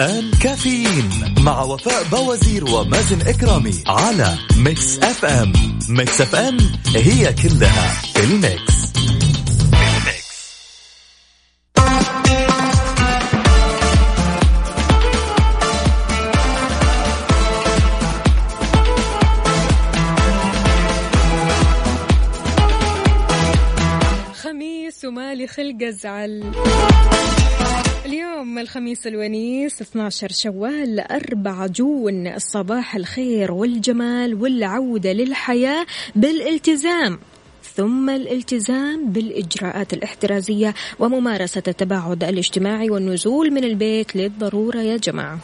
الآن كافيين مع وفاء بوازير ومازن إكرامي على Mix FM. Mix FM هي كلها في الميكس. خميس ومالي خلق ازعل اليوم الخميس الونيس 12 شوال 4 جون صباح الخير والجمال والعودة للحياة بالالتزام. ثم الالتزام بالإجراءات الاحترازية وممارسة التباعد الاجتماعي والنزول من البيت للضرورة يا جماعة.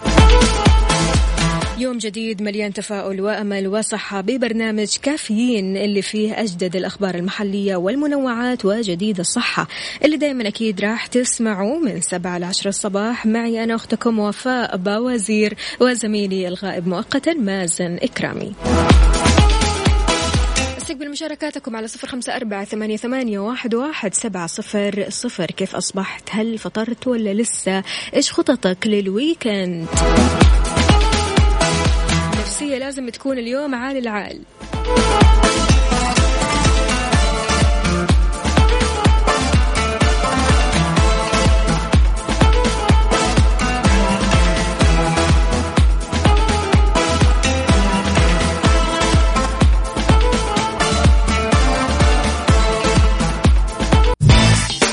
يوم جديد مليان تفاؤل وأمل وصحة ببرنامج كافيين اللي فيه أجدد الأخبار المحلية والمنوعات وجديد الصحة. اللي دائما أكيد راح تسمعوا من 7 ل 10 الصباح. معي أنا أختكم وفاء باوزير وزميلي الغائب مؤقتا مازن إكرامي. استقبل مشاركاتكم على صفر خمسة أربعة ثمانية, ثمانية واحد, واحد سبعة صفر صفر. كيف أصبحت؟ هل فطرت ولا لسه؟ إيش خططك للويكند؟ نفسية لازم تكون اليوم عال العال.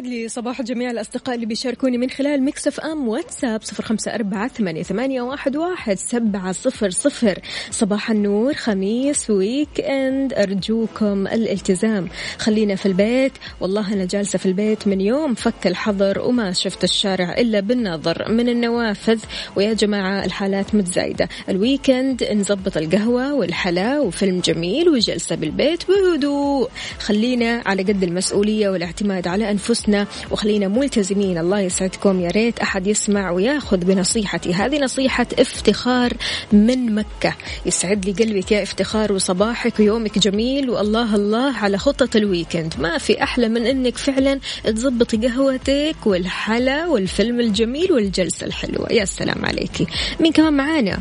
ويسعد لي صباح جميع الأصدقاء اللي بيشاركوني من خلال ميكس اف أم واتساب صفر خمسة أربعة ثمانية, واحد, واحد سبعة صفر صفر. صباح النور خميس weekend أرجوكم الالتزام. خلينا في البيت. والله أنا جالسة في البيت من يوم فك الحظر وما شفت الشارع إلا بالنظر من النوافذ. ويا جماعة الحالات متزايدة. ال weekend نظبط القهوة والحلا وفيلم جميل وجلسة بالبيت بهدوء خلينا على قد المسؤولية والاعتماد على أنفسنا. وخلينا ملتزمين. الله يسعدكم. يا ريت أحد يسمع وياخذ بنصيحتي. هذه نصيحة افتخار من مكة. يسعد لي قلبك يا افتخار وصباحك ويومك جميل. والله الله على خطة ال weekend. ما في أحلى من أنك فعلا تظبطي قهوتك والحلا والفيلم الجميل والجلسة الحلوة. يا سلام عليكي مين كمان معانا؟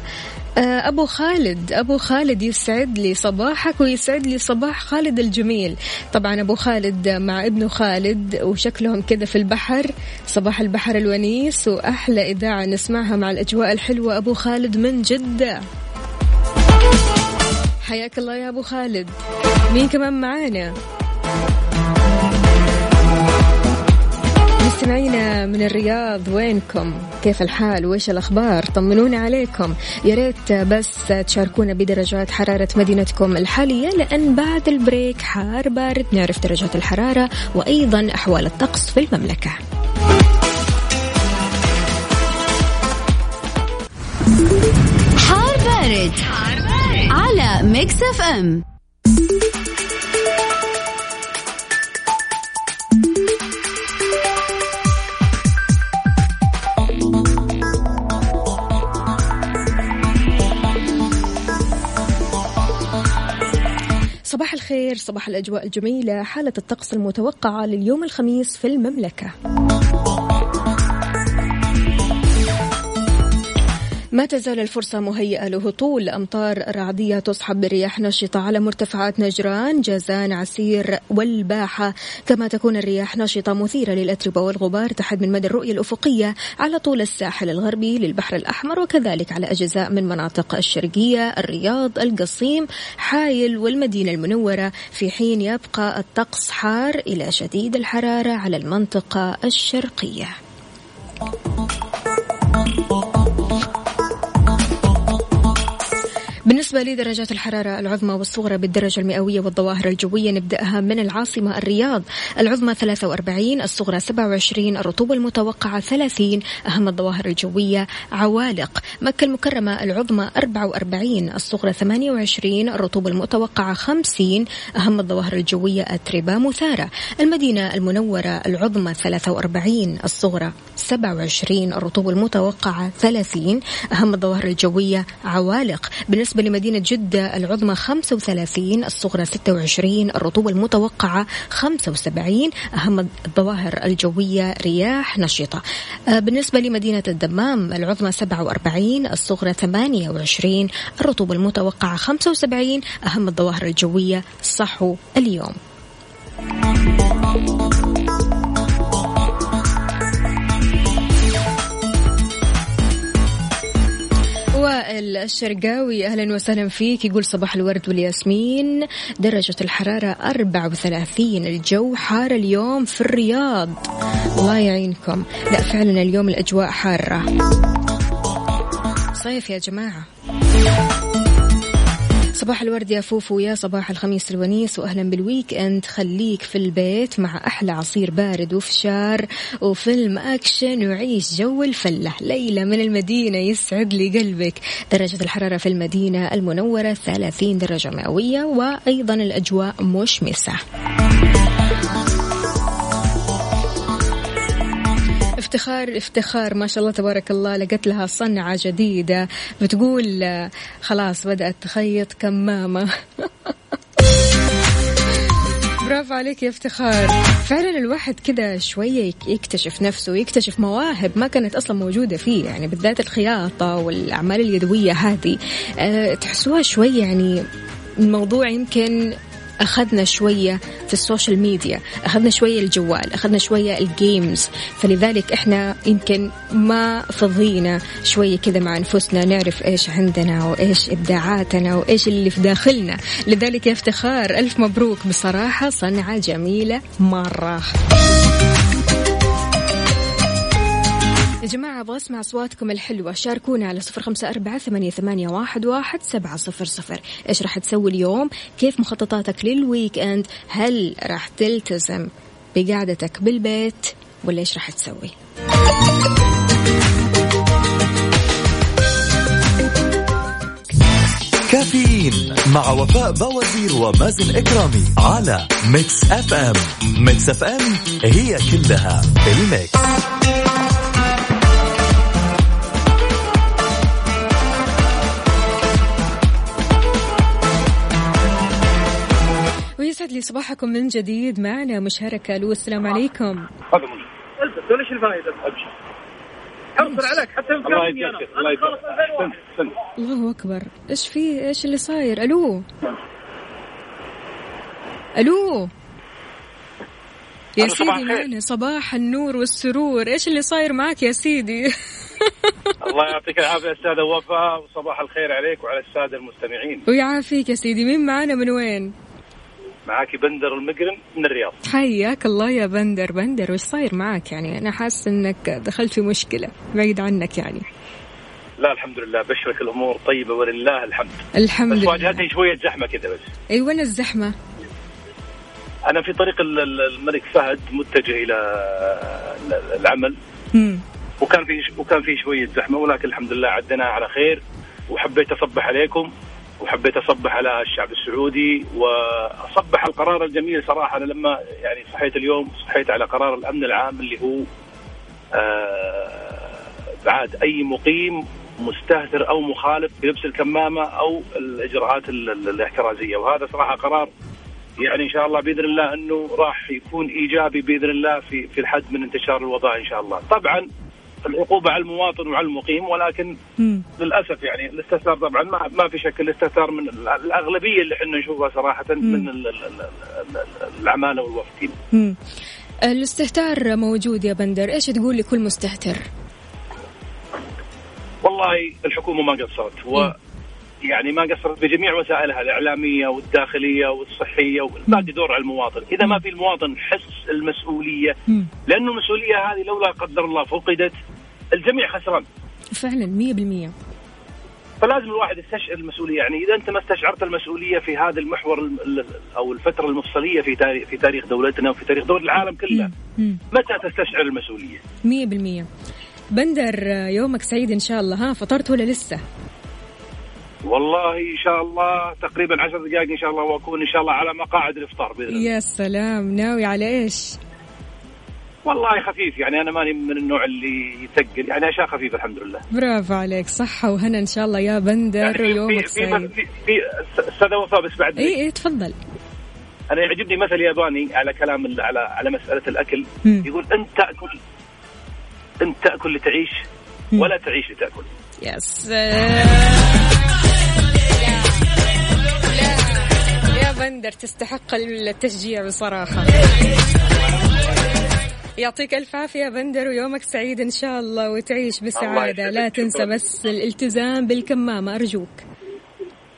أبو خالد أبو خالد يسعد لي صباحك ويسعد لي صباح خالد الجميل. طبعا أبو خالد مع ابنه خالد وشكلهم كذا في البحر صباح البحر الونيس وأحلى إذاعة نسمعها مع الأجواء الحلوة. أبو خالد من جدة. حياك الله يا أبو خالد. مين كمان معانا؟ مستمعينا من الرياض وينكم؟ كيف الحال؟ وإيش الأخبار؟ طمنونا عليكم. يا ريت بس تشاركونا بدرجات حرارة مدينتكم الحالية لأن بعد البريك حار بارد. نعرف درجات الحرارة وأيضا أحوال الطقس في المملكة. حار بارد, حار بارد. على Mix FM. الخير صباح الأجواء الجميلة حالة الطقس المتوقعة لليوم الخميس في المملكة. ما تزال الفرصة مهيئة لهطول أمطار رعدية تصحب برياح نشطة على مرتفعات نجران جازان عسير والباحة. كما تكون الرياح نشطة مثيرة للأتربة والغبار تحد من مدى الرؤية الأفقية على طول الساحل الغربي للبحر الأحمر وكذلك على أجزاء من مناطق الشرقية الرياض القصيم حايل والمدينة المنورة. في حين يبقى الطقس حار إلى شديد الحرارة على المنطقة الشرقية. بالنسبة لدرجات الحرارة العظمى والصغرى بالدرجة المئوية والظواهر الجوية نبدأها من العاصمة الرياض. العظمى 43 الصغرى 27 الرطوبة المتوقعة 30 أهم الظواهر الجوية عوالق. مكة المكرمة العظمى 44 الصغرى 28 الرطوبة المتوقعة 50 أهم الظواهر الجوية أتربة مثارة. المدينة المنورة العظمى 43 الصغرى 27 الرطوبة المتوقعة 30 أهم الظواهر الجوية عوالق. بالنسبة بالنسبة لمدينة جدة العظمى 35 الصغرى 26 الرطوبة المتوقعة 75 أهم الظواهر الجوية رياح نشطة. آه، بالنسبة لمدينة الدمام العظمى 47 الصغرى 28 الرطوبة المتوقعة 75 أهم الظواهر الجوية صحو اليوم. وائل الشرقاوي أهلا وسهلا فيك. يقول صباح الورد والياسمين. درجة الحرارة 34 الجو حار اليوم في الرياض. الله يعينكم. لا فعلا اليوم الأجواء حارة. صيف يا جماعة. صباح الورد يا فوفو يا صباح الخميس الونيس واهلا بال weekend. خليك في البيت مع أحلى عصير بارد وفشار وفيلم أكشن وعيش جو الفله ليلى من المدينة يسعد لي قلبك. درجة الحرارة في المدينة المنورة 30 درجة مئوية وأيضا الأجواء مشمسة. افتخار افتخار ما شاء الله تبارك الله لقت لها صنعة جديدة. بتقول خلاص بدأت تخيط كمامة. برافو عليك يا افتخار. فعلا الواحد كذا شوية يكتشف نفسه يكتشف مواهب ما كانت أصلا موجودة فيه. يعني بالذات الخياطة والأعمال اليدوية هذه. أه تحسوها شوية يعني الموضوع يمكن أخذنا شوية في ال social media أخذنا شوية الجوال أخذنا شوية ال games فلذلك إحنا يمكن ما فضينا شوية كذا مع أنفسنا نعرف إيش عندنا وإيش إبداعاتنا وإيش اللي في داخلنا. لذلك يا افتخار ألف مبروك. بصراحة صنعة جميلة مرة. يا جماعة أبغى أسمع أصواتكم الحلوة. شاركونا على صفر خمسة أربعة ثمانية, ثمانية واحد, واحد سبعة صفر صفر. إيش راح تسوي اليوم؟ كيف مخططاتك لل weekend هل راح تلتزم بقعدتك بالبيت ولا إيش راح تسوي؟ كافيين مع وفاء بوازير ومازن إكرامي على Mix FM Mix FM هي كلها ال mix. يسعد لي صباحكم من جديد معنا مشاركة. ألو السلام عليكم. هذا من إيش الفائدة؟ أبشر. حرصر عليك حتى الله يجزاك الله يجزاك الله أكبر. إيش في إيش اللي صاير؟ ألو. ألو. يا سيدي معنا صباح النور والسرور. إيش اللي صاير معك يا سيدي؟ الله يعطيك العافية استاذه وفاء وصباح الخير عليك وعلى السادة المستمعين. ويعافيك يا سيدي. مين معنا من وين؟ معاكي بندر المقرن من الرياض. حياك الله يا بندر. بندر وش صاير معك يعني؟ أنا حاسس إنك دخلت في مشكلة بعيد عنك يعني. لا الحمد لله بشرك الأمور طيبة ولله الحمد. الحمد بس لله. واجهتني شوية زحمة كذا بس. إي وين الزحمة؟ أنا في طريق الملك فهد متجه إلى العمل. مم. وكان في وكان في شوية زحمة ولكن الحمد لله عديناها على خير وحبيت أصبح عليكم. وحبيت أصبح على الشعب السعودي وأصبح القرار الجميل صراحة. أنا لما يعني صحيت اليوم صحيت على قرار الأمن العام اللي هو آه بعد أي مقيم مستهتر أو مخالف بلبس الكمامة أو الإجراءات الاحترازية. وهذا صراحة قرار يعني إن شاء الله بإذن الله إنه راح يكون إيجابي بإذن الله في في الحد من انتشار الوباء إن شاء الله. طبعا العقوبة على المواطن وعلى المقيم ولكن مم. للأسف يعني الاستهتار طبعا ما, ما في شك الاستهتار من ال- الأغلبية اللي إحنا نشوفها صراحة من ال- ال- العماله والوافدين. الاستهتار موجود يا بندر إيش تقول لكل مستهتر والله الحكومة ما قصرت و يعني ما قصرت بجميع وسائلها الإعلامية والداخلية والصحية والباقي دور على المواطن، إذا ما في المواطن حس المسؤولية. لأنه المسؤولية هذه لولا قدر الله فقدت الجميع خسران. فعلا مية بالمية. فلازم الواحد يستشعر المسؤولية. يعني إذا أنت ما استشعرت المسؤولية في هذا المحور ال- ال- أو الفترة المفصلية في تاريخ في تاريخ دولتنا وفي تاريخ دول العالم كله. متى تستشعر المسؤولية؟ مية بالمية. بندر يومك سعيد إن شاء الله. ها فطرت ولا لسه؟ والله إن شاء الله تقريبا عشر دقائق إن شاء الله وأكون إن شاء الله على مقاعد الإفطار بإذن الله. يا سلام ناوي على إيش والله خفيف يعني أنا ماني من النوع اللي يثقل يعني أشياء خفيفة الحمد لله. برافو عليك صحة وهنا إن شاء الله يا بندر يعني ويومك في في, سعيد في, في أستاذ وفاء بس بعد إي إي تفضل أنا يعجبني مثل ياباني على كلام على على مسألة الأكل مم. يقول أنت تأكل أنت تأكل لتعيش. ولا تعيش لتأكل. يا سلام بندر تستحق التشجيع بصراحة. يعطيك ألف عافية يا بندر ويومك سعيد إن شاء الله وتعيش بسعادة يسعدك. لا تنسى. بس الالتزام بالكمامة. أرجوك.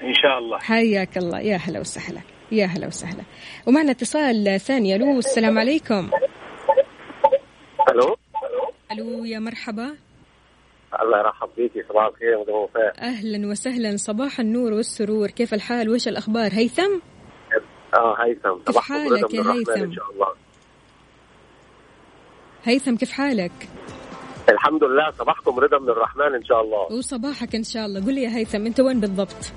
إن شاء الله. حياك الله. يا هلا وسهلا. يا هلا وسهلا. ومعنا اتصال ثاني. ألو السلام عليكم. ألو. ألو يا مرحبا. الله يرحب فيكي صباح الخير مدام وفاء أهلا وسهلا. صباح النور والسرور. كيف الحال؟ وش الأخبار؟ هيثم؟ آه هيثم. كيف صباحكم حالك يا من الرحمن هيثم؟ إن شاء الله. هيثم كيف حالك؟ الحمد لله صباحكم رضا من الرحمن إن شاء الله. وصباحك إن شاء الله. قل لي يا هيثم أنت وين بالضبط؟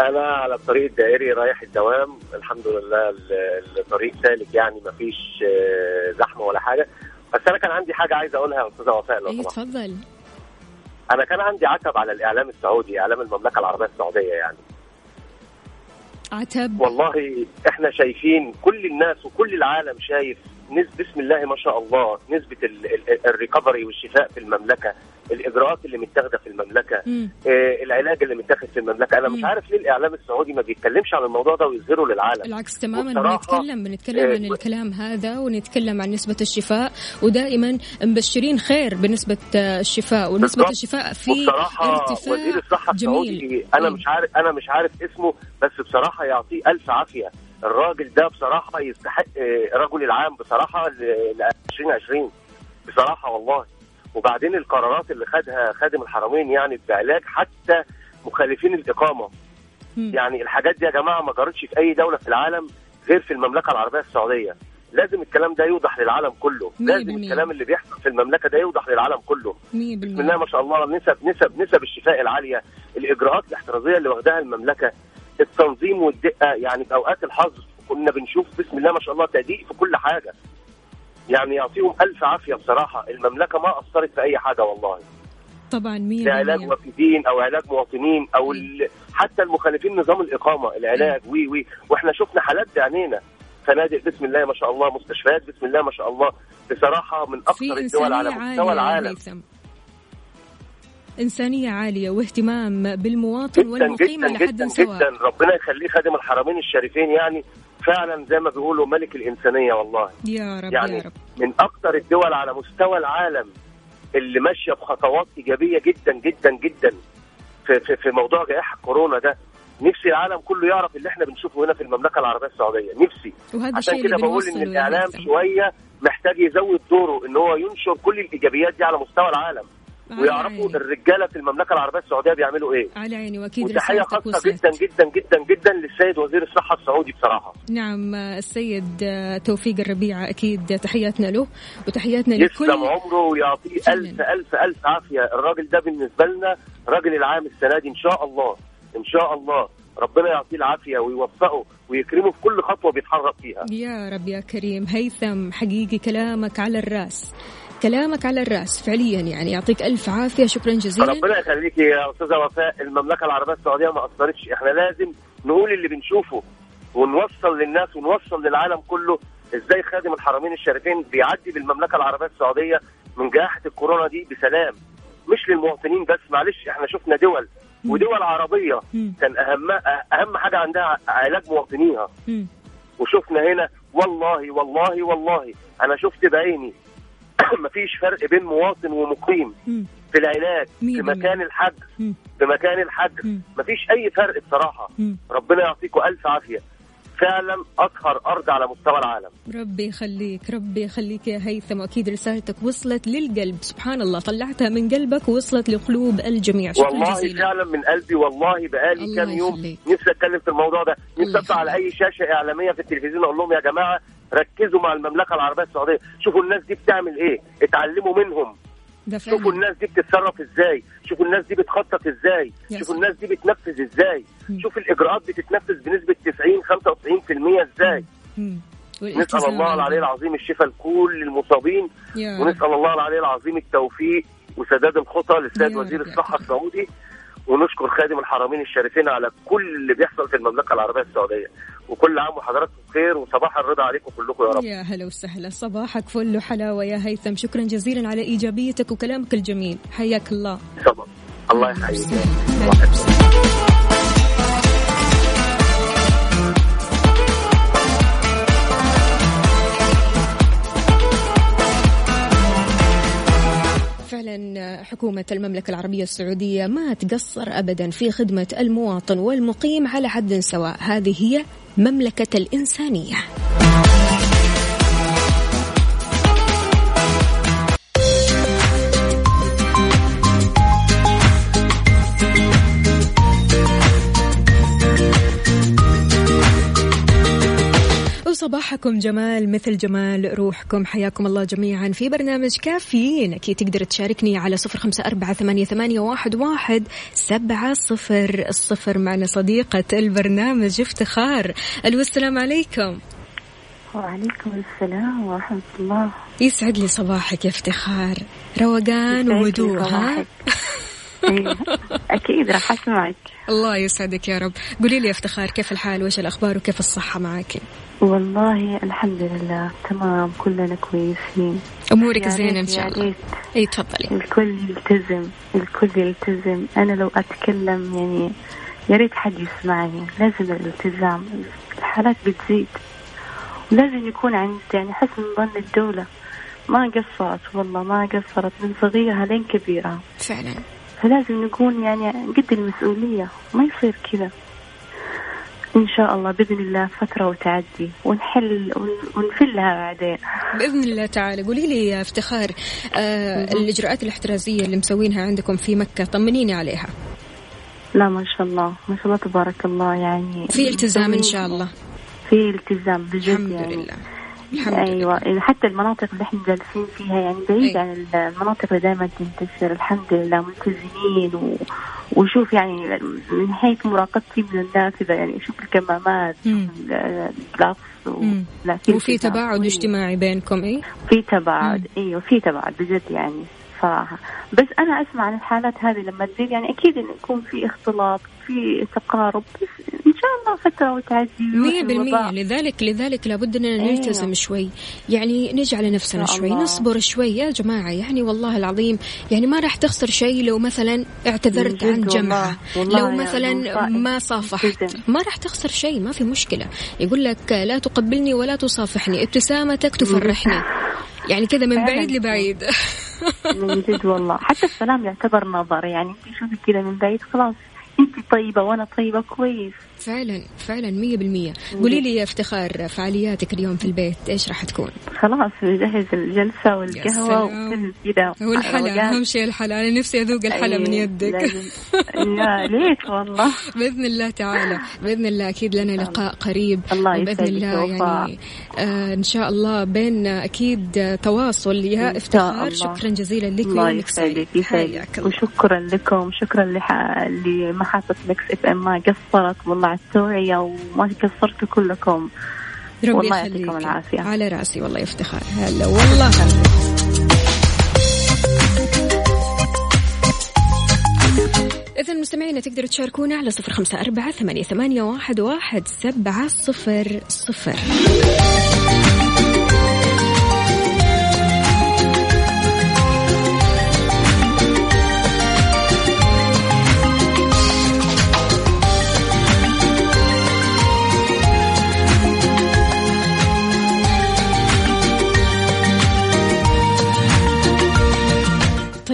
أنا على الطريق الدائري رايح الدوام. الحمد لله ال- الطريق سالك يعني ما فيش زحمة ولا حاجة. بس أنا كان عندي حاجة عايز أقولها يا أستاذة وفاء لو سمحت. تفضل أنا كان عندي عتب على الإعلام السعودي إعلام المملكة العربية السعودية يعني. عتب والله إحنا شايفين كل الناس وكل العالم شايف نسبة بسم الله ما شاء الله نسبة ال- ال- الريكفري والشفاء في المملكة الإجراءات اللي متاخدة في المملكة مم. آه العلاج اللي متاخد في المملكة أنا مش مم. عارف ليه الإعلام السعودي ما بيتكلمش عن الموضوع ده ويظهره للعالم العكس تماما بنتكلم بنتكلم عن آه، الكلام هذا ونتكلم عن نسبة الشفاء ودائما مبشرين خير بنسبة آه، الشفاء ونسبة. الشفاء في ارتفاع وزير الصحة جميل السعودي أنا مم. مش عارف أنا مش عارف اسمه بس بصراحة يعطيه ألف عافية. الراجل ده بصراحة يستحق آه، رجل العام بصراحة ل ل 2020 بصراحة والله. وبعدين القرارات اللي خدها خادم الحرمين يعني بعلاج حتى مخالفين الإقامة. مم. يعني الحاجات دي يا جماعة ما جرتش في أي دولة في العالم غير في المملكة العربية السعودية. لازم الكلام ده يوضح للعالم كله. لازم بالمية. الكلام اللي بيحصل في المملكة ده يوضح للعالم كله. بسم الله ما شاء الله. نسب نسب نسب الشفاء العالية. الإجراءات الاحترازية اللي واخداها المملكة التنظيم والدقه يعني في أوقات الحظر كنا بنشوف بسم الله ما شاء الله تدقيق في كل حاجة. يعني يعطيهم ألف عافية بصراحة. المملكة ما قصرت في أي حاجة والله. طبعا مية لعلاج بالمية. وافدين أو علاج مواطنين أو ال... حتى المخالفين نظام الإقامة العلاج وي وي. وإحنا شفنا حالات بعينينا. فنادق بسم الله ما شاء الله مستشفيات بسم الله ما شاء الله. بصراحة من أكثر الدول على مستوى العالم. إنسانية عالية واهتمام بالمواطن جدا والمقيم جدا إلى حد جدا سواء. جدا. ربنا يخليه خادم الحرمين الشريفين يعني فعلا زي ما بيقولوا ملك الإنسانية والله. يا رب يا يعني رب. من أكثر الدول على مستوى العالم اللي ماشية بخطوات إيجابية جدا جدا جدا في في, في موضوع جائحة كورونا ده. نفسي العالم كله يعرف اللي إحنا بنشوفه هنا في المملكة العربية السعودية. نفسي. وهذا عشان كده بقول إن يا الإعلام. شوية محتاج يزود دوره إن هو ينشر كل الإيجابيات دي على مستوى العالم. على ويعرفوا عيني. الرجالة في المملكة العربية السعودية بيعملوا إيه؟ على عيني وأكيد وتحيه خاصة وصلت. جدا جدا جدا جدا للسيد وزير الصحة السعودي بصراحة. نعم السيد توفيق الربيعة أكيد تحياتنا له وتحياتنا لكل يسلم عمره ويعطيه. ألف ألف ألف عافية. الراجل ده بالنسبة لنا راجل العام السنة دي إن شاء الله إن شاء الله. ربنا يعطيه العافية ويوفقه ويكرمه في كل خطوة بيتحرك فيها. يا رب يا كريم هيثم حقيقي كلامك على الرأس. كلامك على الرأس فعليا يعني. يعطيك ألف عافية. شكرا جزيلا. ربنا يخليكي يا أستاذة وفاء. المملكة العربية السعودية ما اثرتش إحنا لازم نقول اللي بنشوفه ونوصل للناس ونوصل للعالم كله إزاي خادم الحرمين الشريفين بيعدي بالمملكة العربية السعودية من جائحة الكورونا دي بسلام. مش للمواطنين بس معلش إحنا شفنا دول ودول عربية. كان أهم أهم حاجة عندها علاج مواطنيها. وشفنا هنا والله والله والله. أنا شفت بعيني مفيش فرق بين مواطن ومقيم. في العلاج في. مكان الحجز. في مكان الحجز مم. مفيش أي فرق بصراحة. ربنا يعطيكم ألف عافية فعلا أطهر أرض على مستوى العالم ربي يخليك ربي يخليك يا هيثم واكيد رسالتك وصلت للقلب سبحان الله طلعتها من قلبك ووصلت لقلوب الجميع شكرا والله جزيلا فعلا من قلبي والله بقالي كام يوم. نفسي أتكلم في الموضوع ده نفسي أطلع على أي شاشة إعلامية في التلفزيون أقول لهم يا جماعة ركزوا مع المملكة العربية السعودية. شوفوا الناس دي بتعمل إيه. اتعلموا منهم. ده شوفوا الناس دي بتتصرف إزاي. شوفوا الناس دي بتخطط إزاي. يا شوفوا. الناس دي بتنفذ إزاي. شوف الإجراءات بتتنفذ بنسبة 90 95% إزاي. نسأل الله العلي العظيم الشفاء لكل المصابين. يا. ونسأل الله العلي العظيم التوفيق وسداد الخطى للسيد وزير الصحة. السعودي. ونشكر خادم الحرمين الشريفين على كل اللي بيحصل في المملكة العربية السعودية. وكل عام وحضراتكم بخير وصباح الرضا عليكم كلكم يا رب. يا هلا وسهلا. صباحك فل وحلاوة يا هيثم. شكرا جزيلا على إيجابيتك وكلامك الجميل. حياك الله. صباح. الله. يحييك. فعلا حكومة المملكة العربية السعودية ما تقصر أبدا في خدمة المواطن والمقيم على حد سواء. هذه هي مملكة الإنسانية. وصباحكم جمال مثل جمال روحكم. حياكم الله جميعا في برنامج كافيين. أكيد تقدر تشاركني على صفر خمسة أربعة ثمانية, ثمانية واحد, واحد سبعة صفر الصفر معنا صديقة البرنامج افتخار. ألو السلام عليكم. وعليكم السلام ورحمة الله. يسعد لي صباحك يا افتخار. روقان وهدوء ها. أيوة. أكيد راح أسمعك. الله يسعدك يا رب. قولي لي يا افتخار كيف الحال؟ وش الأخبار؟ وكيف الصحة معك؟ والله الحمد لله تمام كلنا كويسين. زينة ريت- إن شاء الله. أي تفضلي. الكل يلتزم الكل يلتزم. أنا لو أتكلم يعني يا ريت حد يسمعني. لازم الالتزام. الحالات بتزيد. ولازم يكون عند يعني حسن ظن الدولة. ما قصرت والله ما قصرت. من صغيرها لين كبيرها فعلا. فلازم نكون يعني قد المسؤولية ما يصير كذا. إن شاء الله بإذن الله فترة وتعدي ونحل ون- ونفلها بعدين. بإذن الله تعالى. قولي لي يا افتخار آه الإجراءات الاحترازية اللي مسوينها عندكم في مكة طمنيني عليها. لا ما شاء الله ما شاء الله تبارك الله يعني في التزام إن شاء الله. في التزام بجد الحمد يعني لله. الحمد لله أيوه يعني حتى المناطق اللي إحنا جالسين فيها يعني بعيد أي. عن المناطق اللي دائما تنتشر الحمد لله ملتزمين و... وشوف يعني من حيث مراقبتي من الناس إذا يعني شوف الكمامات مم. شوف ال- الجلافز و... مم. لا وفي تباعد. اجتماعي بينكم اي في تباعد. إيوه في تباعد بجد يعني صراحة بس أنا أسمع عن الحالات هذه لما تزيد يعني أكيد انه يكون في اختلاط في تقارب بس إن شاء الله فترة وتعدي ويروح مية بالمية الوباء. لذلك لذلك لابد أننا أيوة. نلتزم شوي يعني نجعل نفسنا شوي الله. نصبر شوي يا جماعة يعني والله العظيم يعني ما راح تخسر شيء لو مثلا اعتذرت عن جد جمعة والله. والله لو مثلا ما. صافحت. ما راح تخسر شيء ما في مشكلة يقول لك لا تقبلني ولا تصافحني ابتسامتك تفرحني يعني كذا من. بعيد لبعيد من جد والله حتى السلام يعتبر نظر يعني انت شوفي كذا من بعيد خلاص انت طيبة وأنا طيبة كويس. فعلا فعلا مية بالمية قولي لي يا افتخار فعالياتك اليوم في البيت إيش راح تكون خلاص بجهز الجلسة والقهوة سلام. وكل كذا والحلا. أهم شيء الحلا أنا نفسي أذوق الحلا من أي، يدك. يا ليت والله بإذن الله تعالى بإذن الله أكيد لنا لقاء قريب الله يسعدك الله. يعني آه إن شاء الله بيننا أكيد تواصل يا افتخار. شكرا جزيلا لك الله يسعدك وشكرا لكم شكرا. لمحطة Mix FM ما قصرت والله على التوعية وما قصرتوا كلكم. ربي والله يعطيكم العافية. على رأسي والله افتخار هلا والله. هلا إذا مستمعينا تقدروا تشاركونا على صفر خمسة أربعة ثمانية, ثمانية واحد, واحد سبعة صفر صفر.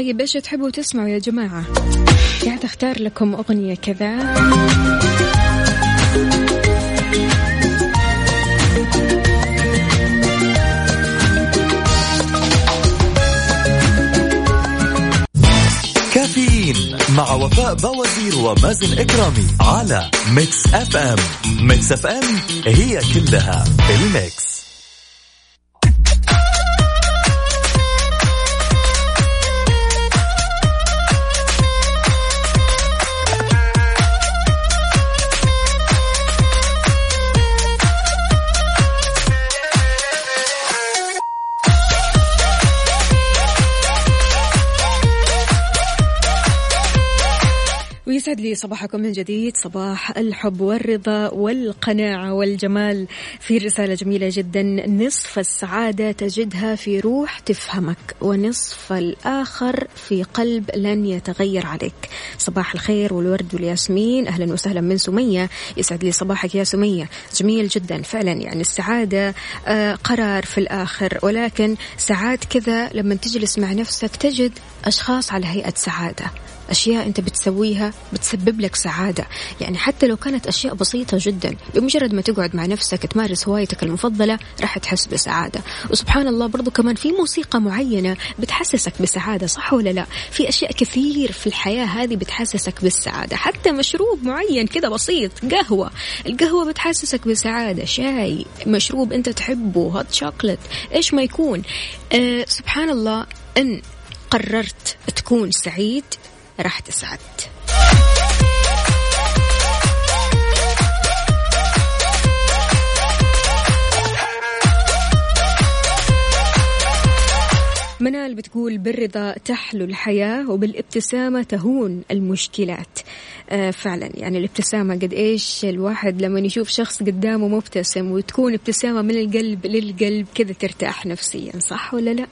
طيب إيش تحبوا تسمعوا يا جماعة. قاعد أختار لكم أغنية كذا. كافيين مع وفاء بوازير ومازن إكرامي على Mix FM. Mix FM هي كلها ال mix. ويسعد لي صباحكم من جديد. صباح الحب والرضا والقناعة والجمال. في رسالة جميلة جدا. نصف السعادة تجدها في روح تفهمك ونصف الآخر في قلب لن يتغير عليك. صباح الخير والورد والياسمين. أهلا وسهلا من سمية. يسعد لي صباحك يا سمية. جميل جدا. فعلا يعني السعادة آه، قرار في الآخر. ولكن ساعات كذا لما تجلس مع نفسك تجد أشخاص على هيئة سعادة. أشياء أنت بتسويها بتسبب لك سعادة. يعني حتى لو كانت أشياء بسيطة جدا بمجرد ما تقعد مع نفسك تمارس هوايتك المفضلة راح تحس بسعادة. وسبحان الله برضو كمان في موسيقى معينة بتحسسك بسعادة صح ولا لا؟ في أشياء كثير في الحياة هذه بتحسسك بالسعادة. حتى مشروب معين كذا بسيط قهوة. القهوة بتحسسك بسعادة. شاي مشروب أنت تحبه هوت شوكولات إيش ما يكون. آه سبحان الله أن قررت تكون سعيد راح تسعد منال بتقول بالرضا تحلو الحياة وبالابتسامة تهون المشكلات آه فعلا يعني الابتسامة قد إيش الواحد لما يشوف شخص قدامه مبتسم وتكون ابتسامة من القلب للقلب كذا ترتاح نفسيا صح ولا لا؟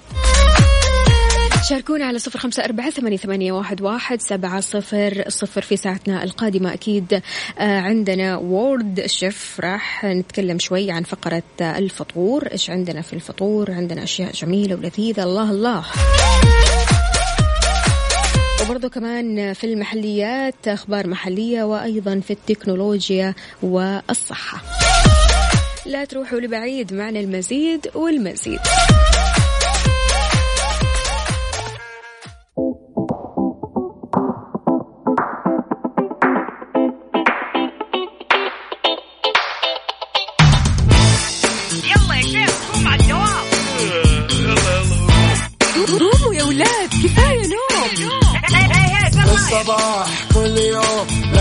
شاركونا على صفر خمسة أربعة ثمانية, واحد, سبعة صفر صفر في ساعتنا القادمة. أكيد آه، عندنا وورد شيف راح نتكلم شوي عن فقرة الفطور. إيش عندنا في الفطور؟ عندنا أشياء جميلة ولذيذة. الله الله. وبرضه كمان في المحليات أخبار محلية وأيضا في التكنولوجيا والصحة. لا تروحوا لبعيد معنا المزيد والمزيد.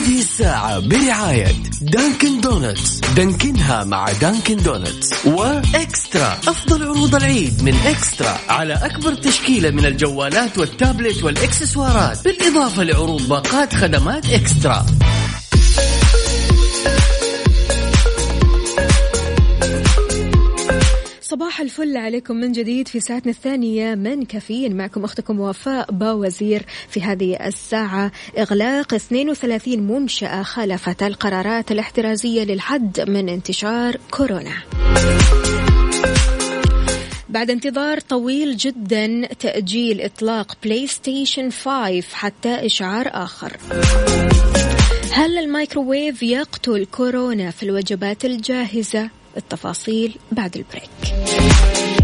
هذه الساعة برعاية Dunkin' Donuts دانكنها مع Dunkin' Donuts و eXtra. أفضل عروض العيد من eXtra. على أكبر تشكيلة من الجوالات والتابلت والإكسسوارات. بالإضافة لعروض باقات خدمات eXtra. صباح الفل عليكم من جديد في ساعتنا الثانية من كافيين. معكم أختكم وفاء باوزير في هذه الساعة. إغلاق 32 منشأة خالفت القرارات الاحترازية للحد من انتشار كورونا. بعد انتظار طويل جدا تأجيل إطلاق PlayStation 5 حتى إشعار آخر. هل الميكروويف يقتل كورونا في الوجبات الجاهزة؟ التفاصيل بعد ال break.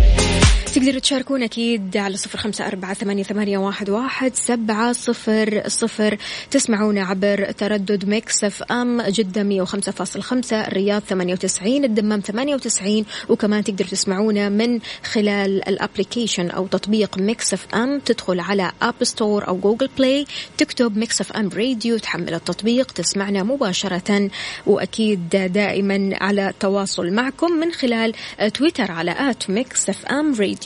تقدروا تشاركون أكيد على صفر خمسة أربعة ثمانية, ثمانية واحد, واحد سبعة صفر صفر. تسمعونا عبر تردد Mix FM جدة مية وخمسة فاصل خمسة الرياض ثمانية وتسعين الدمام ثمانية وتسعين وكمان تقدروا تسمعونا من خلال ال application أو تطبيق Mix FM. تدخل على App Store أو Google Play تكتب Mix FM Radio تحمل التطبيق تسمعنا مباشرة وأكيد دائما على تواصل معكم من خلال تويتر على at Mix FM Radio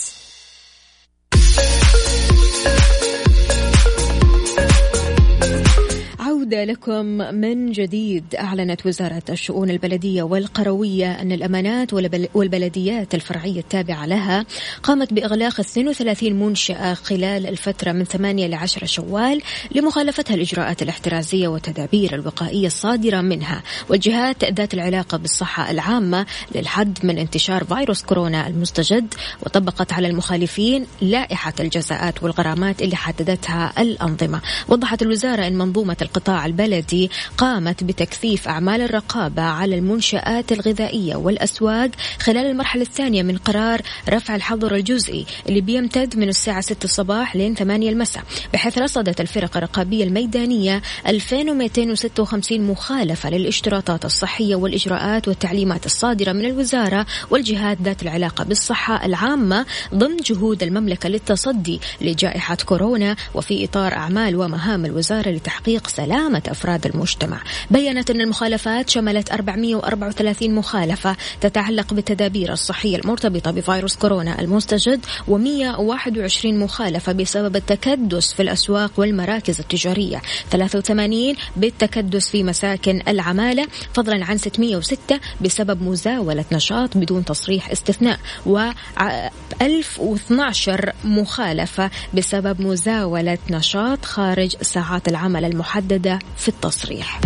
عودة لكم من جديد. أعلنت وزارة الشؤون البلدية والقروية أن الأمانات والبلديات الفرعية التابعة لها قامت بإغلاق 32 منشأة خلال الفترة من 8 ل 10 شوال لمخالفتها الإجراءات الاحترازية والتدابير الوقائية الصادرة منها. والجهات ذات العلاقة بالصحة العامة للحد من انتشار فيروس كورونا المستجد وطبقت على المخالفين لائحة الجزاءات والغرامات اللي حددتها الأنظمة. وضحت الوزارة أن منظومة القطاع البلدي قامت بتكثيف أعمال الرقابة على المنشآت الغذائية والأسواق خلال المرحلة الثانية من قرار رفع الحظر الجزئي اللي بيمتد من الساعة 6 الصباح لين 8 المساء بحيث رصدت الفرق الرقابية الميدانية 2256 مخالفة للاشتراطات الصحية والإجراءات والتعليمات الصادرة من الوزارة والجهات ذات العلاقة بالصحة العامة ضمن جهود المملكة للتصدي لجائحة كورونا وفي إطار أعمال ومهام الوزارة لتحقيق سلام سلامة أفراد المجتمع. بيّنت أن المخالفات شملت 434 مخالفة تتعلق بالتدابير الصحية المرتبطة بفيروس كورونا المستجد و121 مخالفة بسبب التكدس في الأسواق والمراكز التجارية. 83 بالتكدس في مساكن العمالة فضلا عن 606 بسبب مزاولة نشاط بدون تصريح استثناء. و 1012 مخالفة بسبب مزاولة نشاط خارج ساعات العمل المحددة في التصريح.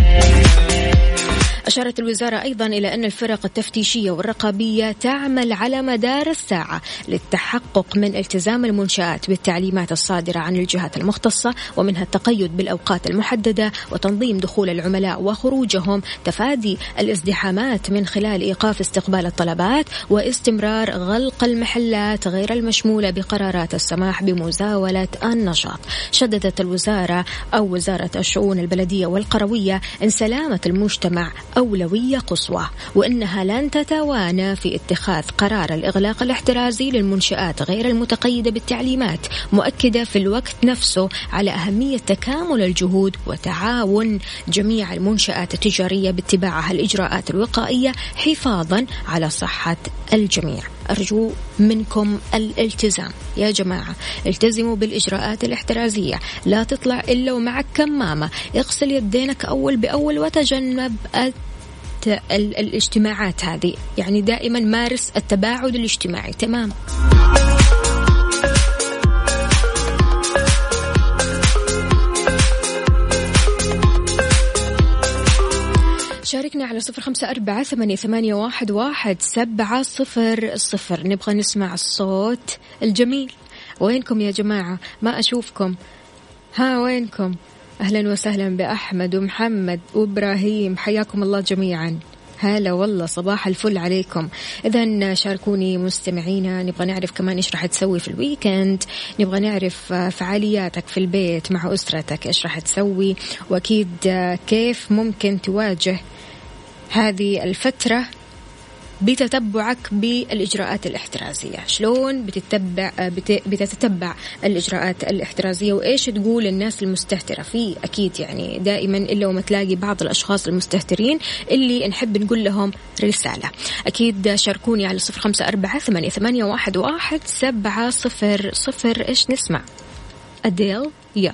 أشارت الوزارة أيضا إلى أن الفرق التفتيشية والرقابية تعمل على مدار الساعة للتحقق من التزام المنشآت بالتعليمات الصادرة عن الجهات المختصة ومنها التقيد بالأوقات المحددة وتنظيم دخول العملاء وخروجهم تفادي الازدحامات من خلال إيقاف استقبال الطلبات واستمرار غلق المحلات غير المشمولة بقرارات السماح بمزاولة النشاط. شددت الوزارة أو وزارة الشؤون البلدية والقروية أن سلامة المجتمع أولوية قصوى وأنها لن تتوانى في اتخاذ قرار الإغلاق الاحترازي للمنشآت غير المتقيدة بالتعليمات مؤكدة في الوقت نفسه على أهمية تكامل الجهود وتعاون جميع المنشآت التجارية باتباعها الإجراءات الوقائية حفاظا على صحة الجميع. أرجو منكم الالتزام. يا جماعة التزموا بالإجراءات الاحترازية. لا تطلع إلا ومعك كمامة اغسل يدينك أول بأول وتجنب الاجتماعات هذه. يعني دائما مارس التباعد الاجتماعي. تمام. شاركنا على صفر خمسة أربعة ثمانية, ثمانية واحد, واحد سبعة صفر صفر. نبغى نسمع الصوت الجميل. وينكم يا جماعة؟ ما أشوفكم. ها وينكم؟ أهلا وسهلا بأحمد ومحمد وإبراهيم حياكم الله جميعا. هلا والله صباح الفل عليكم. إذا شاركوني مستمعينا نبغى نعرف كمان إيش راح تسوي في الويكند. نبغى نعرف فعالياتك في البيت مع أسرتك إيش راح تسوي. وأكيد كيف ممكن تواجه هذه الفترة بتتبعك بالإجراءات الاحترازية. شلون بتتبع بتتبع الإجراءات الاحترازية؟ وإيش تقول للناس المستهترة؟ في أكيد يعني دائما إلا وما تلاقي بعض الأشخاص المستهترين اللي نحب نقول لهم رسالة. أكيد شاركوني على صفر خمسة أربعة ثمانية واحد, واحد سبعة صفر صفر. إيش نسمع؟ أديل يلا.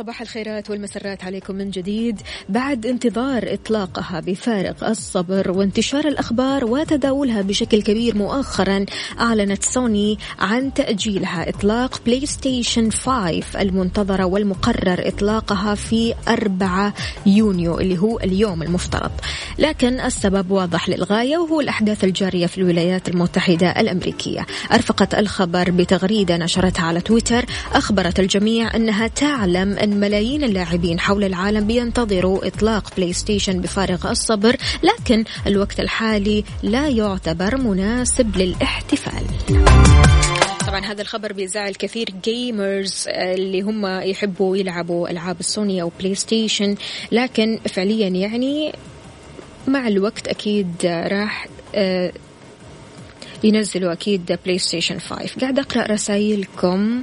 صباح الخيرات والمسرات عليكم من جديد. بعد انتظار إطلاقها بفارغ الصبر وانتشار الأخبار وتداولها بشكل كبير مؤخرا أعلنت سوني عن تأجيلها إطلاق PlayStation 5 المنتظرة والمقرر إطلاقها في 4 يونيو اللي هو اليوم المفترض. لكن السبب واضح للغاية وهو الأحداث الجارية في الولايات المتحدة الأمريكية. أرفقت الخبر بتغريدة نشرتها على تويتر أخبرت الجميع أنها تعلم ملايين اللاعبين حول العالم بينتظروا إطلاق PlayStation بفارغ الصبر لكن الوقت الحالي لا يعتبر مناسب للاحتفال. طبعا هذا الخبر بيزعل كثير gamers اللي هم يحبوا يلعبوا ألعاب السوني أو PlayStation لكن فعليا يعني مع الوقت أكيد راح آه، ينزلوا أكيد PlayStation 5 قاعد أقرأ رسائلكم.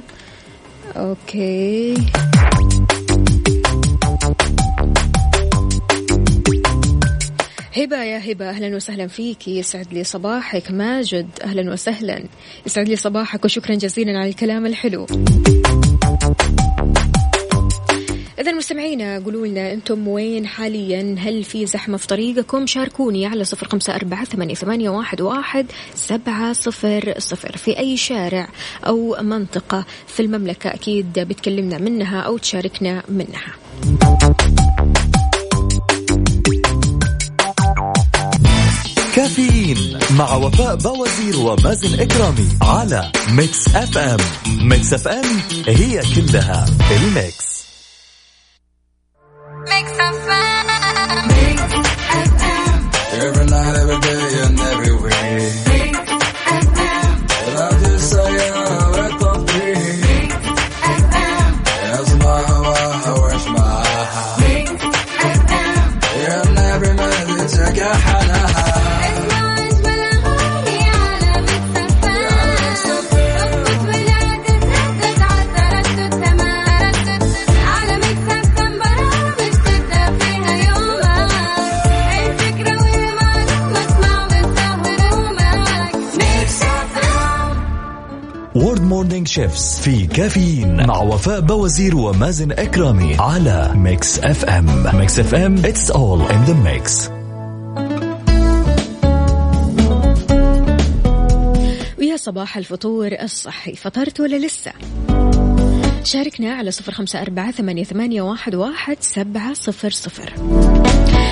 okay. هبة يا هبة أهلا وسهلا فيك. يسعد لي صباحك ماجد أهلا وسهلا. يسعد لي صباحك وشكرا جزيلا على الكلام الحلو. إذا مستمعينا قولوا لنا أنتم وين حاليا؟ هل في زحمة في طريقكم؟ شاركوني على صفر خمسة أربعة ثمانية, واحد سبعة صفر صفر. في أي شارع أو منطقة في المملكة أكيد بتكلمنا منها أو تشاركنا منها. كافيين مع وفاء بوازير ومازن إكرامي على Mix FM. ميكس أف أم هي كلها الميكس. في كافيين مع وفاء بوازير ومازن إكرامي على Mix FM Mix FM it's all in the mix ويا صباح الفطور الصحي. فطرت ولا لسه؟ شاركنا على صفر خمسة أربعة ثمانية, واحد سبعة صفر صفر.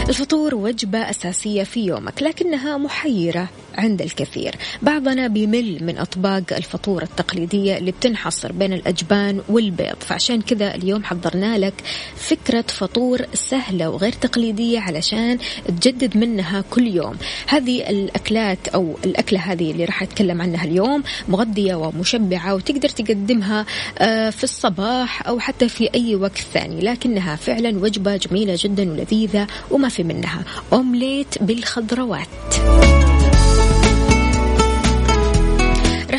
الفطور وجبة أساسية في يومك لكنها محيرة. عند الكثير. بعضنا بيمل من أطباق الفطور التقليدية اللي بتنحصر بين الأجبان والبيض. فعشان كذا اليوم حضرنا لك فكرة فطور سهلة وغير تقليدية علشان تجدد منها كل يوم. هذه الأكلات أو الأكلة هذه اللي راح أتكلم عنها اليوم مغذية ومشبعة وتقدر تقدمها آه، في الصباح أو حتى في أي وقت ثاني. لكنها فعلا وجبة جميلة جدا ولذيذة وما في منها. أومليت بالخضروات.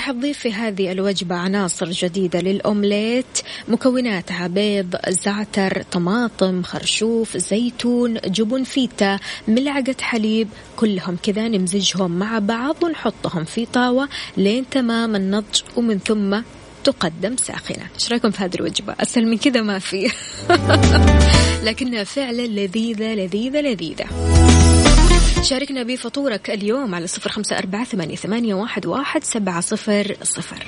راح تضيف في هذه الوجبة عناصر جديدة للأومليت مكوناتها بيض زعتر طماطم خرشوف زيتون جبن فيتا ملعقة حليب كلهم كذا نمزجهم مع بعض ونحطهم في طاوة لين تمام النضج ومن ثم تقدم ساخنة. إيش رأيكم في هذه الوجبة؟ أسهل من كذا ما في. لكنها فعلا لذيذة لذيذة لذيذة. شاركنا بفطورك اليوم على صفر خمسة أربعة ثمانية, واحد سبعة صفر صفر.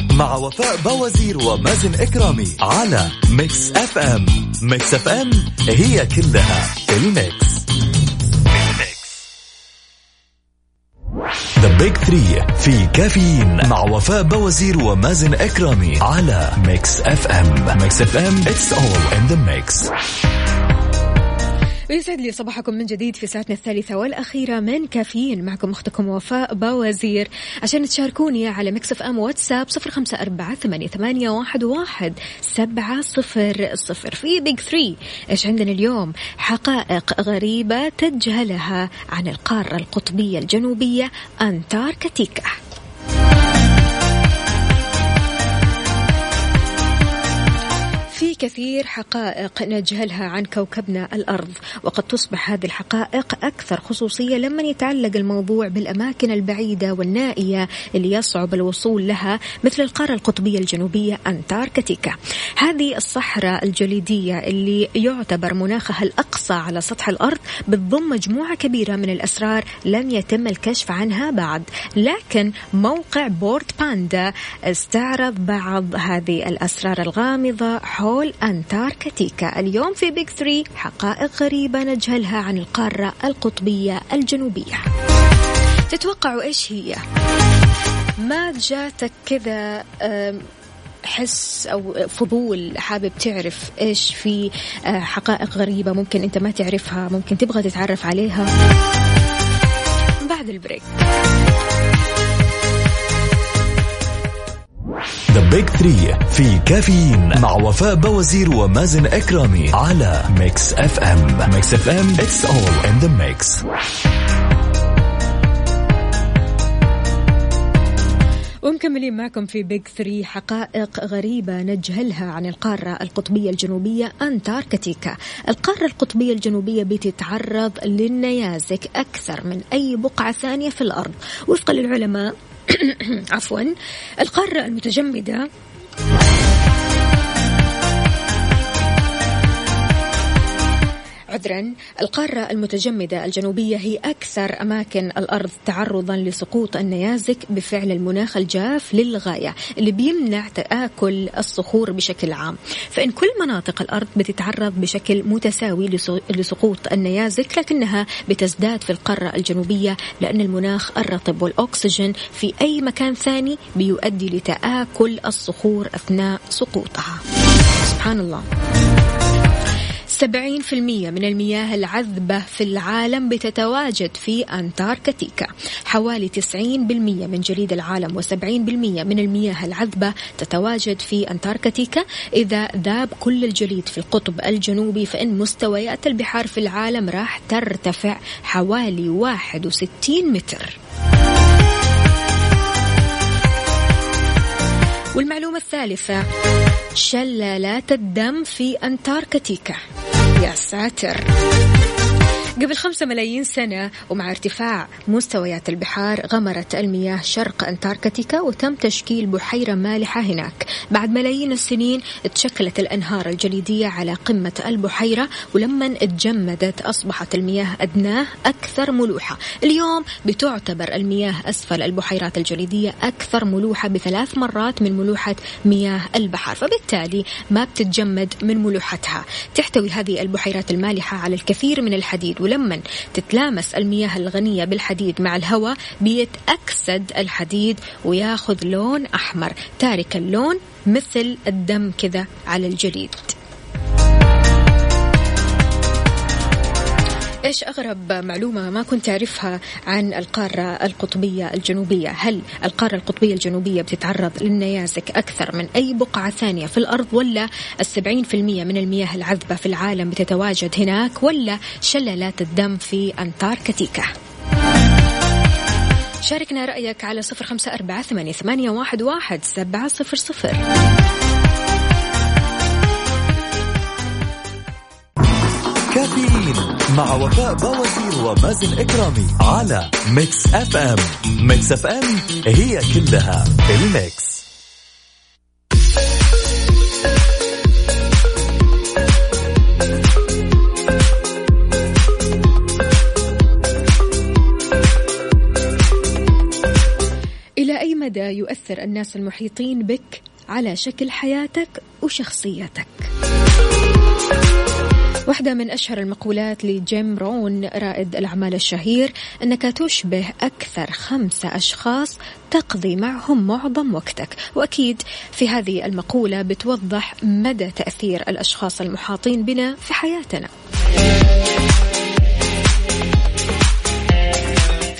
مع وفاء بوازير ومازن إكرامي على Mix FM Mix FM هي كلها ال mix. The Big 3 في كافيين مع وفاء بوازير ومازن إكرامي على Mix FM Mix FM it's all in the mix ويسعد لي صباحكم من جديد في ساعتنا الثالثة والأخيرة من كافيين. معكم أختكم وفاء باوزير. عشان تشاركوني على Mix FM واتساب صفر خمسة أربعة ثمانية, واحد سبعة صفر صفر. في Big Three إيش عندنا اليوم؟ حقائق غريبة تجهلها عن القارة القطبية الجنوبية أنتاركتيكا. في كثير حقائق نجهلها عن كوكبنا الأرض وقد تصبح هذه الحقائق أكثر خصوصية لما يتعلق الموضوع بالأماكن البعيدة والنائية اللي يصعب الوصول لها مثل القارة القطبية الجنوبية أنتاركتيكا. هذه الصحراء الجليدية اللي يعتبر مناخها الأقصى على سطح الأرض بتضم مجموعة كبيرة من الأسرار لم يتم الكشف عنها بعد. لكن موقع بورت باندا استعرض بعض هذه الأسرار الغامضة حول حول أنتاركتيكا. اليوم في بيج 3 حقائق غريبة نجهلها عن القارة القطبية الجنوبية. تتوقعوا إيش هي؟ ما جاتك كذا حس أو فضول حابب تعرف إيش في آه، حقائق غريبة ممكن أنت ما تعرفها ممكن تبغى تتعرف عليها. بعد ال break. The Big 3 في كافيين مع وفاء بوازير ومازن إكرامي على Mix FM Mix FM it's all in the mix ومكملين معكم في بيج 3 حقائق غريبة نجهلها عن القارة القطبية الجنوبية أنتاركتيكا. القارة القطبية الجنوبية بتتعرض للنيازك أكثر من أي بقعة ثانية في الأرض. وفقا للعلماء عفوا. القارة المتجمدة عذرا القارة المتجمدة الجنوبية هي أكثر أماكن الأرض تعرضا لسقوط النيازك بفعل المناخ الجاف للغاية اللي بيمنع تآكل الصخور بشكل عام. فإن كل مناطق الأرض بتتعرض بشكل متساوي لسقوط النيازك لكنها بتزداد في القارة الجنوبية لأن المناخ الرطب والأكسجين في أي مكان ثاني بيؤدي لتآكل الصخور أثناء سقوطها. سبحان الله. 70% من المياه العذبة في العالم بتتواجد في أنتاركتيكا. حوالي 90% من جليد العالم و70% من المياه العذبة تتواجد في أنتاركتيكا. إذا ذاب كل الجليد في القطب الجنوبي فإن مستويات البحار في العالم راح ترتفع حوالي 61 متر. والمعلومة الثالثة شلالات الدم في أنتاركتيكا. يا ساتر قبل خمسة ملايين سنة ومع ارتفاع مستويات البحار غمرت المياه شرق أنتاركتيكا وتم تشكيل بحيرة مالحة هناك. بعد ملايين السنين تشكلت الأنهار الجليدية على قمة البحيرة ولما تجمدت أصبحت المياه أدناه أكثر ملوحة. اليوم بتعتبر المياه أسفل البحيرات الجليدية أكثر ملوحة بثلاث مرات من ملوحة مياه البحر فبالتالي ما بتتجمد من ملوحتها. تحتوي هذه البحيرات المالحة على الكثير من الحديد ولما تتلامس المياه الغنية بالحديد مع الهواء بيتأكسد الحديد وياخذ لون أحمر. تارك اللون مثل الدم كذا على الجليد. إيش أغرب معلومة ما كنت أعرفها عن القارة القطبية الجنوبية؟ هل القارة القطبية الجنوبية بتتعرض للنيازك أكثر من أي بقعة ثانية في الأرض ولا السبعين في المية من المياه العذبة في العالم بتتواجد هناك ولا شلالات الدم في أنتاركتيكا؟ شاركنا رأيك على صفر خمسة أربعة ثمانية واحد سبعة صفر صفر. كافيين مع وفاء بوازير ومازن إكرامي على Mix FM Mix FM هي كلها ال mix إلى أي مدى يؤثر الناس المحيطين بك على شكل حياتك وشخصيتك؟ واحدة من أشهر المقولات لجيم رون رائد الأعمال الشهير أنك تشبه أكثر خمسة أشخاص تقضي معهم معظم وقتك. وأكيد في هذه المقولة بتوضح مدى تأثير الأشخاص المحاطين بنا في حياتنا.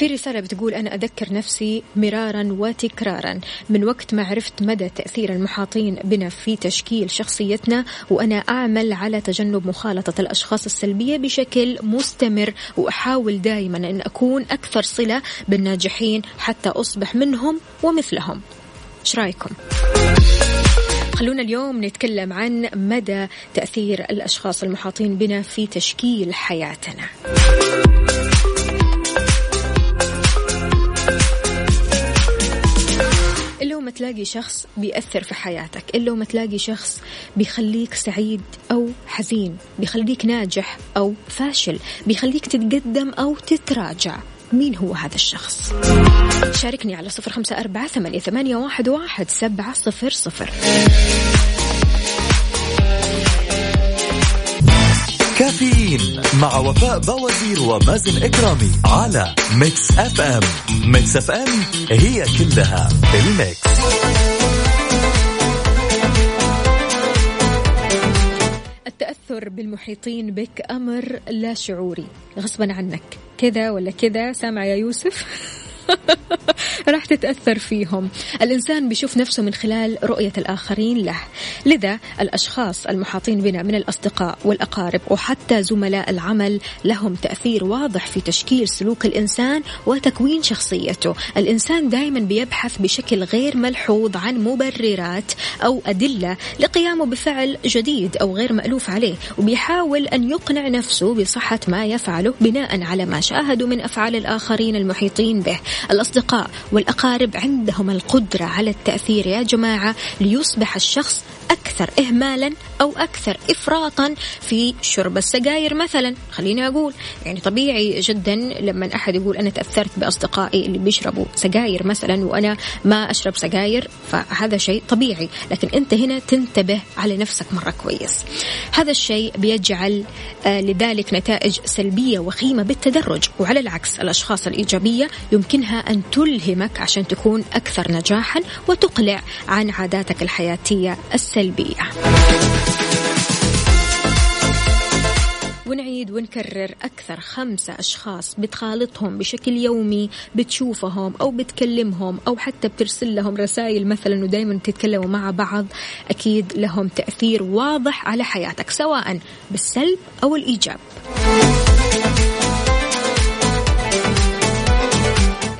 في رسالة بتقول أنا أذكر نفسي مرارا وتكرارا. من وقت ما عرفت مدى تأثير المحاطين بنا في تشكيل شخصيتنا وأنا أعمل على تجنب مخالطة الأشخاص السلبية بشكل مستمر وأحاول دائما أن أكون أكثر صلة بالناجحين حتى أصبح منهم ومثلهم. إيش رأيكم؟ خلونا اليوم نتكلم عن مدى تأثير الأشخاص المحاطين بنا في تشكيل حياتنا. تلاقي شخص بيأثر في حياتك إلا وما تلاقي شخص بيخليك سعيد أو حزين بيخليك ناجح أو فاشل بيخليك تتقدم أو تتراجع. مين هو هذا الشخص؟ شاركني على صفر خمسة أربعة ثمانية, واحد سبعة صفر صفر. كافيين مع وفاء بوازير ومازن إكرامي على Mix FM. Mix FM هي كلها ال mix. التأثر بالمحيطين بك أمر لا شعوري. غصبا عنك. كذا ولا كذا؟ سامع يا يوسف. راح تتأثر فيهم. الإنسان بيشوف نفسه من خلال رؤية الآخرين له. لذا الأشخاص المحاطين بنا من الأصدقاء والأقارب وحتى زملاء العمل لهم تأثير واضح في تشكيل سلوك الإنسان وتكوين شخصيته. الإنسان دائما بيبحث بشكل غير ملحوظ عن مبررات أو أدلة لقيامه بفعل جديد أو غير مألوف عليه وبيحاول أن يقنع نفسه بصحة ما يفعله بناء على ما شاهدوا من أفعال الآخرين المحيطين به. الأصدقاء والأقارب عندهم القدرة على التأثير. يا جماعة ليصبح الشخص أكثر إهمالا أو أكثر إفراطا في شرب السجاير مثلا. خليني أقول يعني طبيعي جدا لما أحد يقول أنا تأثرت بأصدقائي اللي بيشربوا سجاير مثلا وأنا ما أشرب سجاير فهذا شيء طبيعي. لكن أنت هنا تنتبه على نفسك مرة كويس. هذا الشيء بيجعل آه لذلك نتائج سلبية وخيمة بالتدرج. وعلى العكس الأشخاص الإيجابية يمكنها أن تلهمك عشان تكون أكثر نجاحا وتقلع عن عاداتك الحياتية السلبية. ونعيد ونكرر أكثر خمسة أشخاص بتخالطهم بشكل يومي بتشوفهم أو بتكلمهم أو حتى بترسل لهم رسائل مثلا ودايما تتكلموا مع بعض أكيد لهم تأثير واضح على حياتك سواء بالسلب أو الإيجاب.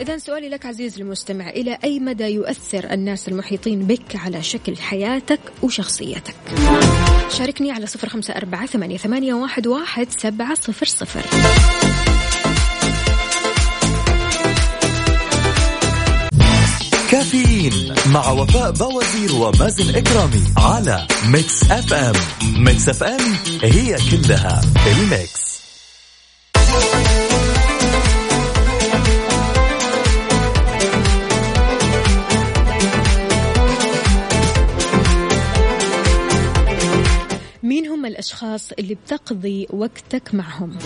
إذا سؤالي لك عزيزي المستمع إلى أي مدى يؤثر الناس المحيطين بك على شكل حياتك وشخصيتك؟ شاركني على صفر خمسة أربعة ثمانية, ثمانية واحد, واحد سبعة صفر صفر. كافيين مع وفاء بوازير ومازن إكرامي على Mix FM Mix FM هي كلها ال mix الأشخاص اللي بتقضي وقتك معهم.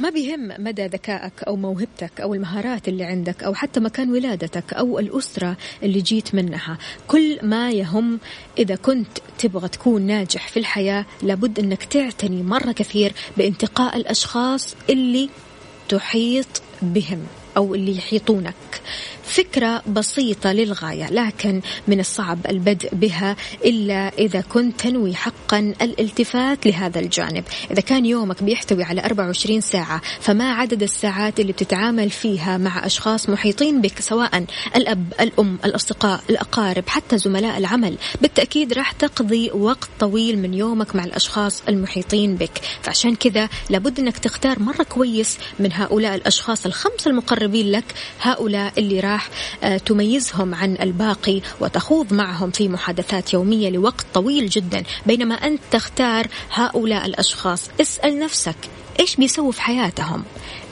ما بيهم مدى ذكائك أو موهبتك أو المهارات اللي عندك أو حتى مكان ولادتك أو الأسرة اللي جيت منها. كل ما يهم إذا كنت تبغى تكون ناجح في الحياة لابد أنك تعتني مرة كثير بانتقاء الأشخاص اللي تحيط بهم أو اللي يحيطونك. فكرة بسيطة للغاية لكن من الصعب البدء بها إلا إذا كنت تنوي حقا الالتفات لهذا الجانب. إذا كان يومك بيحتوي على 24 ساعة فما عدد الساعات اللي بتتعامل فيها مع أشخاص محيطين بك سواء الأب الأم الأصدقاء الأقارب حتى زملاء العمل. بالتأكيد راح تقضي وقت طويل من يومك مع الأشخاص المحيطين بك. فعشان كذا لابد أنك تختار مرة كويس من هؤلاء الأشخاص الخمسة المقربين لك هؤلاء اللي راح تميزهم عن الباقي وتخوض معهم في محادثات يومية لوقت طويل جدا. بينما أنت تختار هؤلاء الأشخاص اسأل نفسك إيش بيسووا في حياتهم؟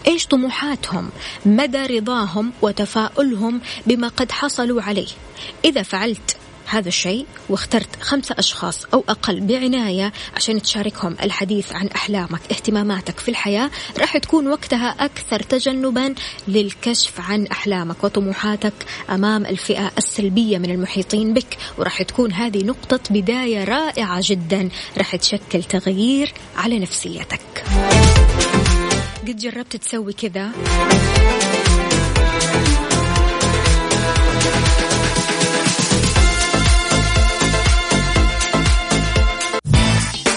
إيش طموحاتهم؟ مدى رضاهم وتفاؤلهم بما قد حصلوا عليه؟ إذا فعلت هذا الشيء واخترت خمسة أشخاص أو أقل بعناية عشان تشاركهم الحديث عن أحلامك اهتماماتك في الحياة. راح تكون وقتها أكثر تجنبا للكشف عن أحلامك وطموحاتك أمام الفئة السلبية من المحيطين بك. وراح تكون هذه نقطة بداية رائعة جدا. راح تشكل تغيير على نفسيتك. قد جربت تسوي كذا؟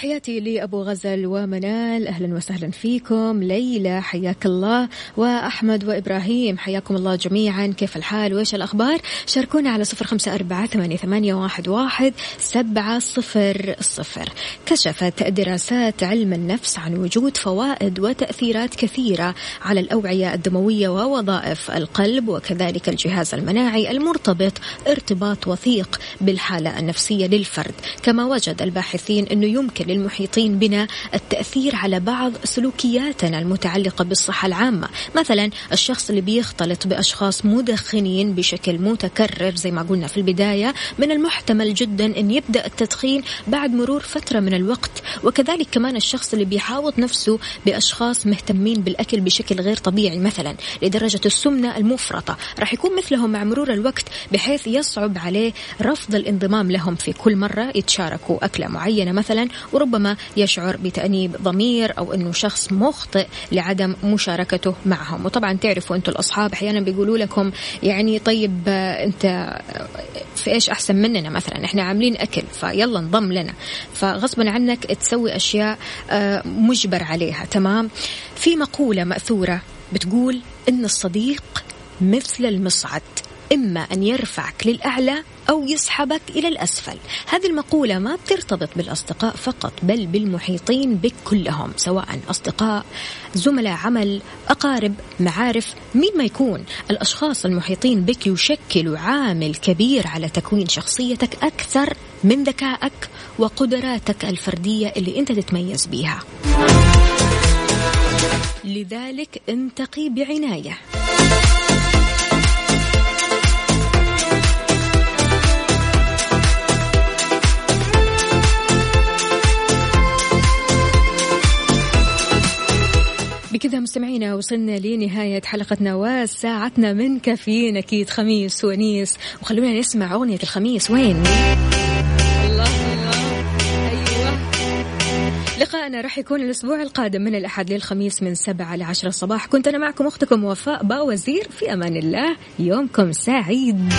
تحياتي لأبو غزل ومنال. أهلا وسهلا فيكم. ليلى حياك الله. وأحمد وإبراهيم حياكم الله جميعا. كيف الحال؟ وإيش الأخبار؟ شاركونا على صفر خمسة أربعة ثمانية واحد سبعة صفر صفر. كشفت دراسات علم النفس عن وجود فوائد وتأثيرات كثيرة على الأوعية الدموية ووظائف القلب وكذلك الجهاز المناعي المرتبط ارتباط وثيق بالحالة النفسية للفرد. كما وجد الباحثين أنه يمكن للمحيطين بنا التأثير على بعض سلوكياتنا المتعلقة بالصحة العامة. مثلا الشخص اللي بيختلط بأشخاص مدخنين بشكل متكرر زي ما قلنا في البداية من المحتمل جدا أن يبدأ التدخين بعد مرور فترة من الوقت. وكذلك كمان الشخص اللي بيحاوط نفسه بأشخاص مهتمين بالأكل بشكل غير طبيعي مثلا لدرجة السمنة المفرطة. راح يكون مثلهم مع مرور الوقت بحيث يصعب عليه رفض الانضمام لهم في كل مرة يتشاركوا أكلة معينة مثلا وربما يشعر بتأنيب ضمير أو أنه شخص مخطئ لعدم مشاركته معهم. وطبعا تعرفوا أنتم الأصحاب أحيانا بيقولوا لكم يعني طيب آه، أنت آه، في إيش أحسن مننا مثلا؟ إحنا عاملين أكل فيلا انضم لنا. فغصبا عنك تسوي أشياء آه، مجبر عليها. تمام؟ في مقولة مأثورة بتقول إن الصديق مثل المصعد. إما أن يرفعك للأعلى أو يسحبك إلى الأسفل. هذه المقولة ما بترتبط بالأصدقاء فقط بل بالمحيطين بك كلهم سواء أصدقاء زملاء عمل أقارب معارف مين ما يكون. الأشخاص المحيطين بك يشكلوا عامل كبير على تكوين شخصيتك أكثر من ذكائك وقدراتك الفردية اللي أنت تتميز بيها. لذلك انتقي بعناية. بكذا مستمعينا وصلنا لنهاية حلقتنا وساعتنا من كافيين أكيد خميس ونيس. وخلونا نسمع أغنية الخميس. وين؟ أيوة. لقاءنا راح يكون الأسبوع القادم من الأحد للخميس من سبعة لعشرة الصباح كنت أنا معكم أختكم وفاء باوزير. في أمان الله يومكم سعيد.